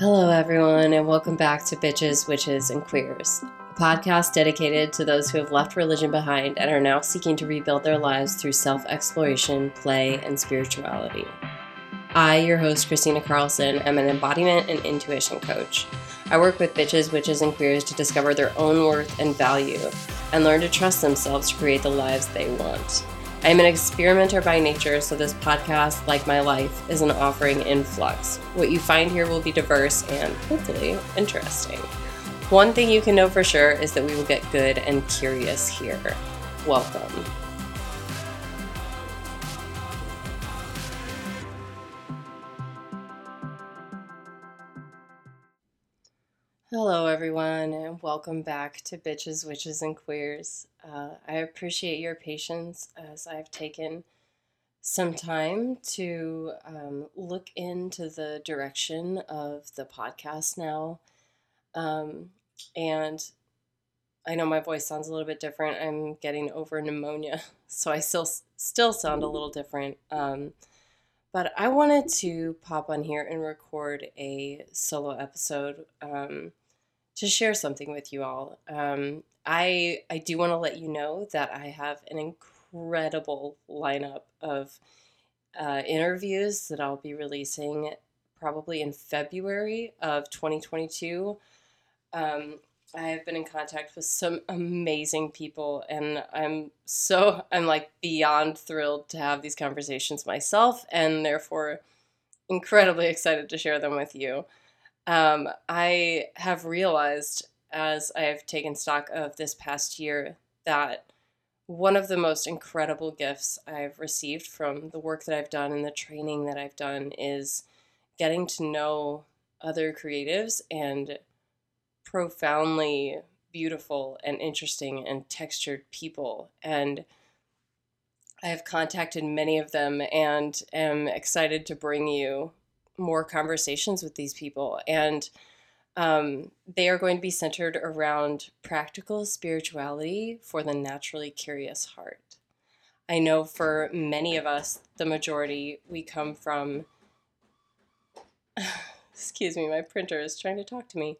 Hello, everyone, and welcome back to Bitches, Witches, and Queers, a podcast dedicated to those who have left religion behind and are now seeking to rebuild their lives through self exploration, play, and spirituality. I, your host, Christina Carlson, am an embodiment and intuition coach. I work with bitches, witches, and queers to discover their own worth and value and learn to trust themselves to create the lives they want. I am an experimenter by nature, so this podcast, like my life, is an offering in flux. What you find here will be diverse and hopefully interesting. One thing you can know for sure is that we will get good and curious here. Welcome. Everyone, and welcome back to Bitches, Witches, and Queers. Uh, I appreciate your patience as I've taken some time to um, look into the direction of the podcast now. Um, and I know my voice sounds a little bit different. I'm getting over pneumonia, so I still still sound a little different. Um, but I wanted to pop on here and record a solo episode um, to share something with you all. Um, I I do want to let you know that I have an incredible lineup of uh, interviews that I'll be releasing probably in February of 2022. Um, I have been in contact with some amazing people, and I'm so I'm like beyond thrilled to have these conversations myself, and therefore incredibly excited to share them with you um, I have realized as I have taken stock of this past year that one of the most incredible gifts I've received from the work that I've done and the training that I've done is getting to know other creatives and profoundly beautiful and interesting and textured people. And I have contacted many of them and am excited to bring you more conversations with these people. And um, they are going to be centered around practical spirituality for the naturally curious heart. I know for many of us, the majority, we come from. excuse me, my printer is trying to talk to me.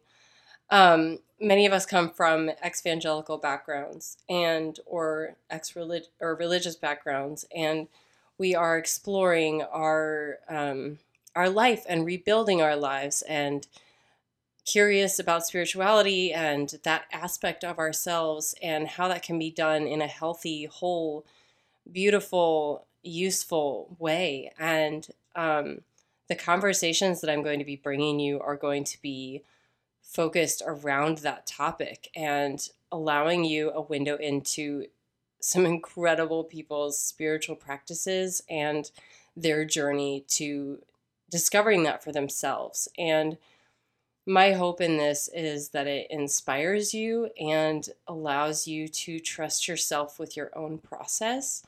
Um, many of us come from ex-evangelical backgrounds and or ex or religious backgrounds, and we are exploring our um, our life and rebuilding our lives and curious about spirituality and that aspect of ourselves and how that can be done in a healthy, whole, beautiful, useful way. And um, the conversations that I'm going to be bringing you are going to be focused around that topic and allowing you a window into some incredible people's spiritual practices and their journey to discovering that for themselves. And my hope in this is that it inspires you and allows you to trust yourself with your own process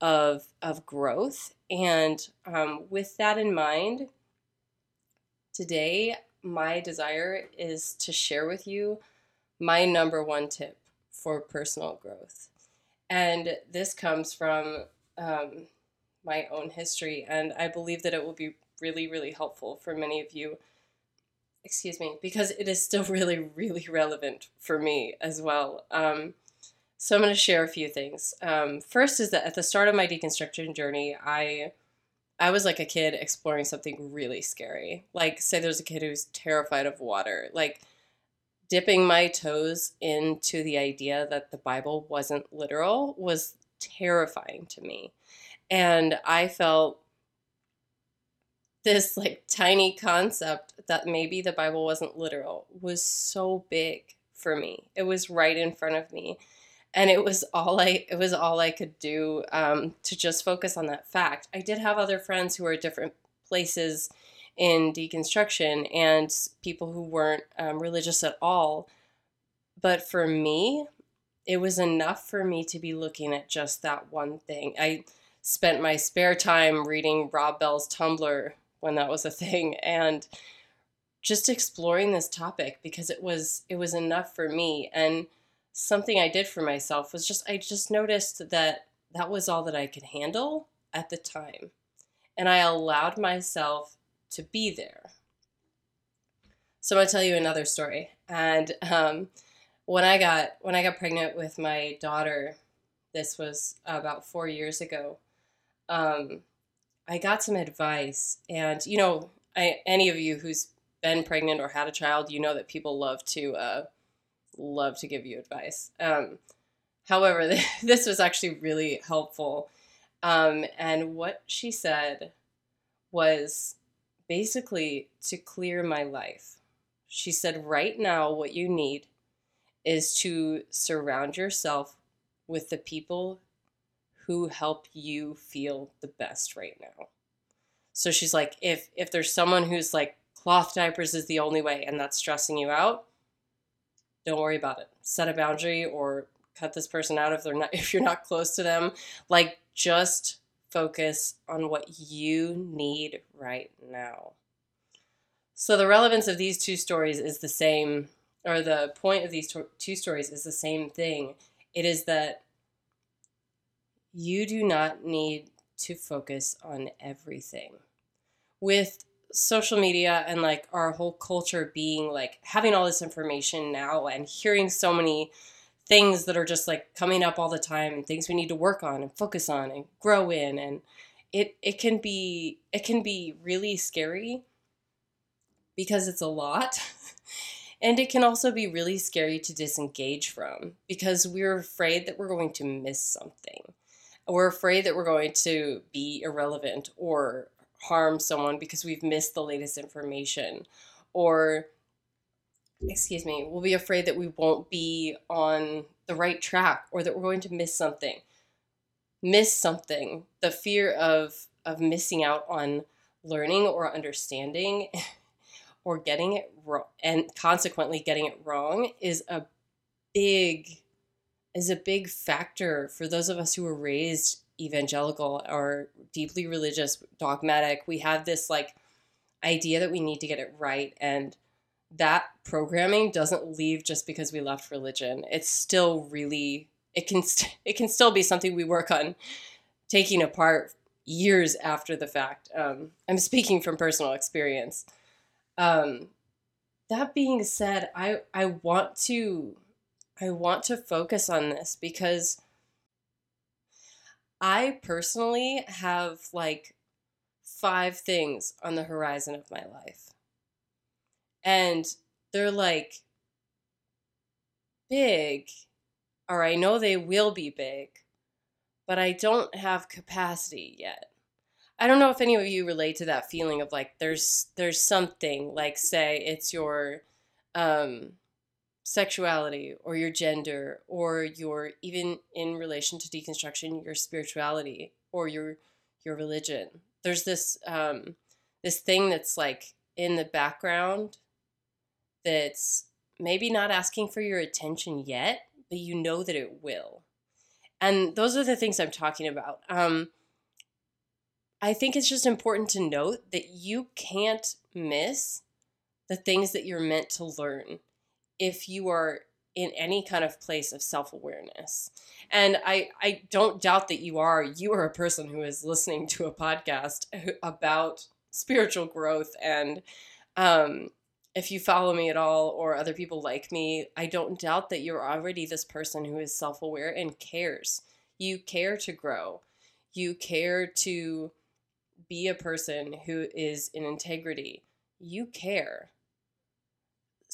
of, of growth. And um, with that in mind, today my desire is to share with you my number one tip for personal growth. And this comes from um, my own history, and I believe that it will be really, really helpful for many of you. Excuse me, because it is still really, really relevant for me as well. Um, so I'm going to share a few things. Um, first is that at the start of my deconstruction journey, I I was like a kid exploring something really scary. Like say there's a kid who's terrified of water. Like dipping my toes into the idea that the Bible wasn't literal was terrifying to me. And I felt this like tiny concept that maybe the Bible wasn't literal was so big for me. It was right in front of me. And it was all I it was all I could do um, to just focus on that fact. I did have other friends who were different places in deconstruction and people who weren't um, religious at all. But for me, it was enough for me to be looking at just that one thing. I spent my spare time reading Rob Bell's Tumblr when that was a thing and just exploring this topic because it was it was enough for me and something I did for myself was just I just noticed that that was all that I could handle at the time and I allowed myself to be there. So I'm gonna tell you another story. And um, when I got when I got pregnant with my daughter, this was about four years ago. Um, I got some advice, and you know, I, any of you who's been pregnant or had a child, you know that people love to uh, love to give you advice. Um, however, this was actually really helpful. Um, and what she said was basically to clear my life. She said, right now, what you need is to surround yourself with the people who help you feel the best right now. So she's like, if if there's someone who's like cloth diapers is the only way and that's stressing you out, don't worry about it. Set a boundary or cut this person out if they're not if you're not close to them. Like just focus on what you need right now. So the relevance of these two stories is the same or the point of these two stories is the same thing. It is that you do not need to focus on everything. With social media and like our whole culture being like having all this information now and hearing so many things that are just like coming up all the time and things we need to work on and focus on and grow in and it it can be it can be really scary because it's a lot and it can also be really scary to disengage from because we're afraid that we're going to miss something we're afraid that we're going to be irrelevant or harm someone because we've missed the latest information. Or excuse me we'll be afraid that we won't be on the right track or that we're going to miss something. Miss something. The fear of of missing out on learning or understanding or getting it wrong and consequently getting it wrong is a big is a big factor for those of us who were raised evangelical or deeply religious, dogmatic. We have this like idea that we need to get it right and that programming doesn't leave just because we left religion. It's still really it can st- it can still be something we work on taking apart years after the fact. Um, I'm speaking from personal experience. Um, that being said, I I want to I want to focus on this because I personally have like five things on the horizon of my life. And they're like big, or I know they will be big, but I don't have capacity yet. I don't know if any of you relate to that feeling of like there's there's something like say it's your um sexuality or your gender or your even in relation to deconstruction your spirituality or your your religion. There's this um this thing that's like in the background that's maybe not asking for your attention yet but you know that it will. And those are the things i'm talking about. Um i think it's just important to note that you can't miss the things that you're meant to learn if you are in any kind of place of self-awareness. And i i don't doubt that you are. You are a person who is listening to a podcast about spiritual growth and um if you follow me at all or other people like me i don't doubt that you're already this person who is self-aware and cares. You care to grow. You care to be a person who is in integrity. You care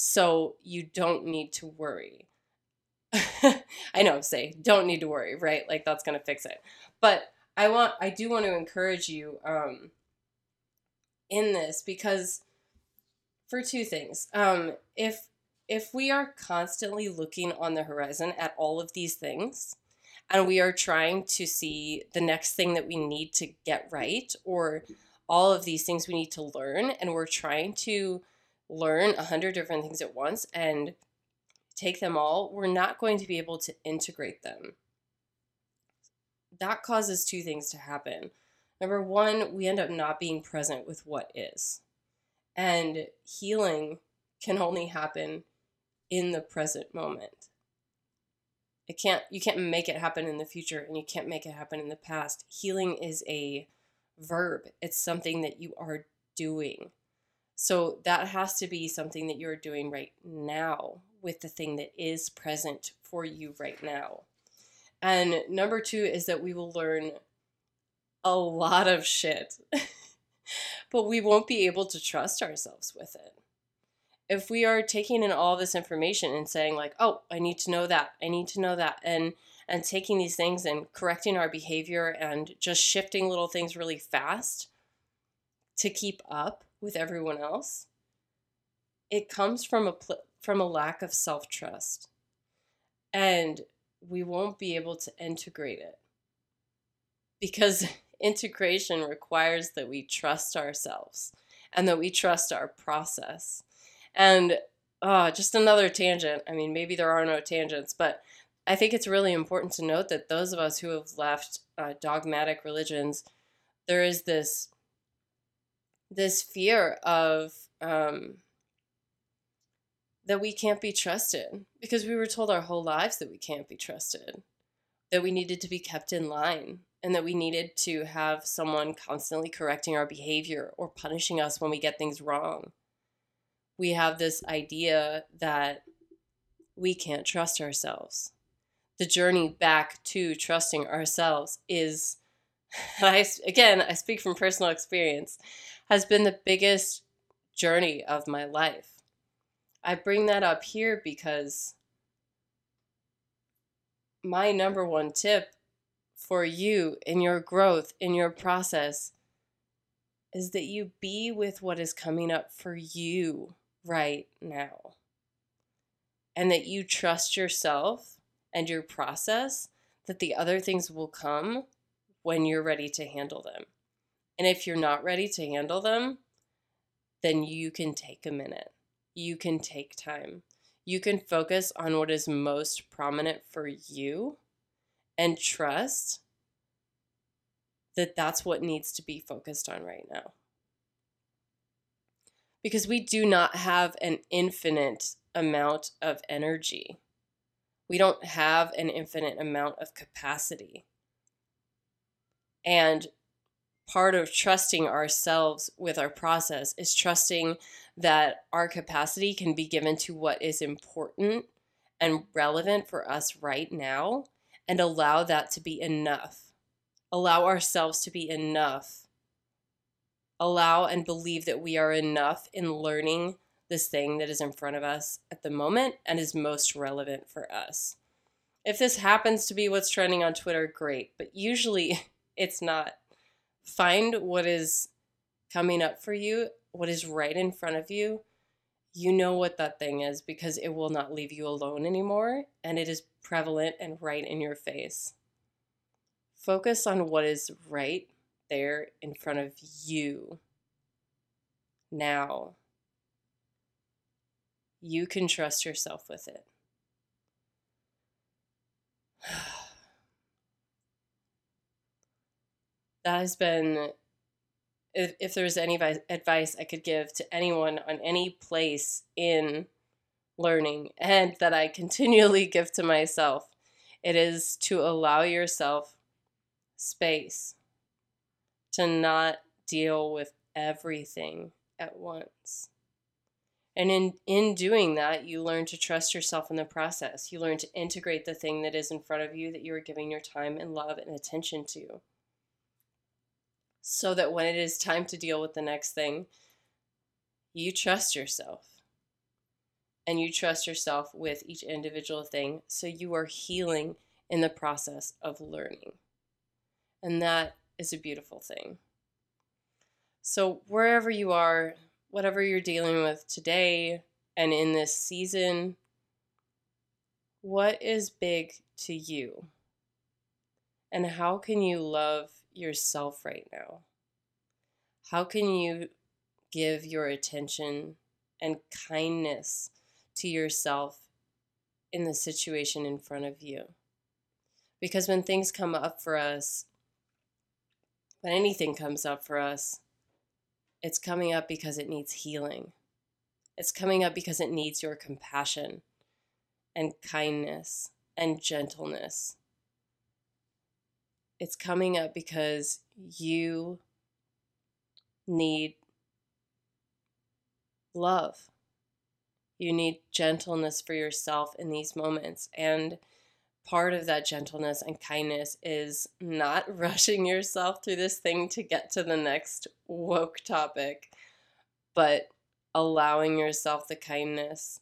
so you don't need to worry. I know, say, don't need to worry, right? Like that's going to fix it. But I want I do want to encourage you um in this because for two things. Um if if we are constantly looking on the horizon at all of these things and we are trying to see the next thing that we need to get right or all of these things we need to learn and we're trying to learn a hundred different things at once and take them all, we're not going to be able to integrate them. That causes two things to happen. Number one, we end up not being present with what is. And healing can only happen in the present moment. It can't you can't make it happen in the future and you can't make it happen in the past. Healing is a verb. It's something that you are doing. So that has to be something that you're doing right now with the thing that is present for you right now. And number two is that we will learn a lot of shit, but we won't be able to trust ourselves with it. If we are taking in all this information and saying like, "Oh, I need to know that. I need to know that." And and taking these things and correcting our behavior and just shifting little things really fast to keep up with everyone else, it comes from a pl- from a lack of self-trust. And we won't be able to integrate it. Because integration requires that we trust ourselves and that we trust our process. And uh, just another tangent. I mean, maybe there are no tangents, but I think it's really important to note that those of us who have left uh, dogmatic religions, there is this this fear of um, that we can't be trusted because we were told our whole lives that we can't be trusted, that we needed to be kept in line, and that we needed to have someone constantly correcting our behavior or punishing us when we get things wrong. We have this idea that we can't trust ourselves. The journey back to trusting ourselves is, I, again, I speak from personal experience, has been the biggest journey of my life I bring that up here because my number one tip for you in your growth, in your process, is that you be with what is coming up for you right now. And that you trust yourself and your process, that the other things will come when you're ready to handle them. And if you're not ready to handle them, then you can take a minute you can take time. You can focus on what is most prominent for you and trust that that's what needs to be focused on right now. Because we do not have an infinite amount of energy. We don't have an infinite amount of capacity. And part of trusting ourselves with our process is trusting that our capacity can be given to what is important and relevant for us right now and allow that to be enough. Allow ourselves to be enough. Allow and believe that we are enough in learning this thing that is in front of us at the moment and is most relevant for us. If this happens to be what's trending on Twitter, great, but usually it's not. Find what is coming up for you what is right in front of you, you know what that thing is because it will not leave you alone anymore and it is prevalent and right in your face. Focus on what is right there in front of you now. You can trust yourself with it. That has been if, if there's any advice I could give to anyone on any place in learning and that I continually give to myself, it is to allow yourself space to not deal with everything at once. And in, in doing that, you learn to trust yourself in the process. You learn to integrate the thing that is in front of you that you are giving your time and love and attention to so that when it is time to deal with the next thing, you trust yourself. And you trust yourself with each individual thing. So you are healing in the process of learning. And that is a beautiful thing. So, wherever you are, whatever you're dealing with today and in this season, what is big to you? And how can you love yourself right now? How can you give your attention and kindness to yourself in the situation in front of you? Because when things come up for us, when anything comes up for us, it's coming up because it needs healing. It's coming up because it needs your compassion and kindness and gentleness it's coming up because you need love. You need gentleness for yourself in these moments. And part of that gentleness and kindness is not rushing yourself through this thing to get to the next woke topic, but allowing yourself the kindness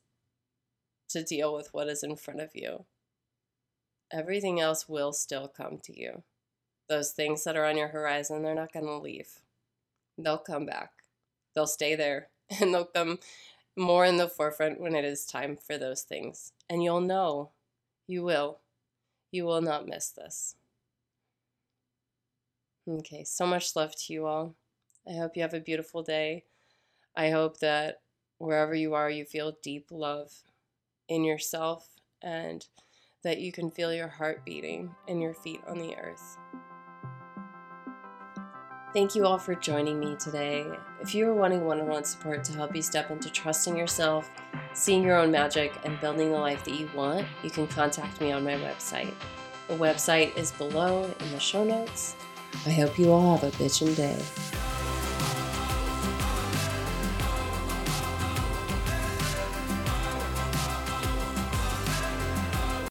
to deal with what is in front of you. Everything else will still come to you. Those things that are on your horizon, they're not going to leave. They'll come back. They'll stay there and they'll come more in the forefront when it is time for those things. And you'll know. You will. You will not miss this. Okay, so much love to you all. I hope you have a beautiful day. I hope that wherever you are, you feel deep love in yourself and that you can feel your heart beating and your feet on the earth. Thank you all for joining me today. If you are wanting one on one support to help you step into trusting yourself, seeing your own magic, and building the life that you want, you can contact me on my website. The website is below in the show notes. I hope you all have a bitchin' day.